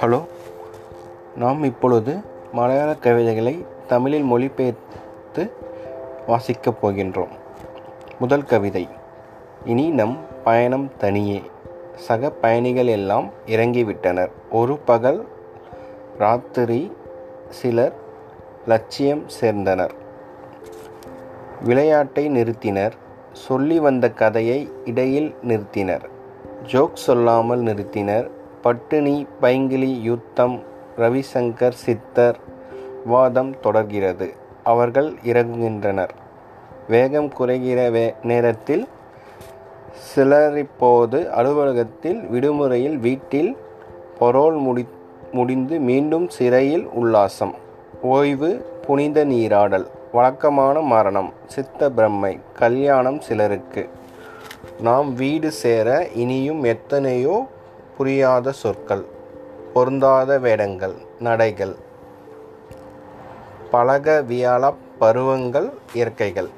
Hello. நாம் இப்பொழுது மலையாள கவிதைகளை தமிழில் மொழிபெயர்த்து வாசிக்கப் போகின்றோம். முதல் கவிதை இனி நம் பயணம் தனியே. சக பயணிகள் எல்லாம் இறங்கிவிட்டனர். ஒரு பகல் ராத்திரி சிலர் லட்சியம் சேர்ந்தனர். விளையாட்டை நிறுத்தினர். சொல்லி வந்த கதையை இடையில் நிறுத்தினர். ஜோக் சொல்லாமல் நிறுத்தினர். பட்டினி பைங்கிலி யுத்தம் ரவிசங்கர் சித்தர் வாதம் தொடர்கிறது. அவர்கள் இறங்குகின்றனர். வேகம் குறைகிற வே நேரத்தில் சிலரிப்போது அலுவலகத்தில் விடுமுறையில் வீட்டில் பரோல் முடி முடிந்து மீண்டும் சிறையில் உல்லாசம். ஓய்வு புனித நீராடல் வழக்கமான மரணம் சித்த பிரம்மை கல்யாணம் சிலருக்கு. நாம் வீடு சேர இனியும் எத்தனையோ புரியாத சொற்கள் பொருந்தாத வேடங்கள் நடைகள் பழக வியாழப் பருவங்கள் இயற்கைகள்.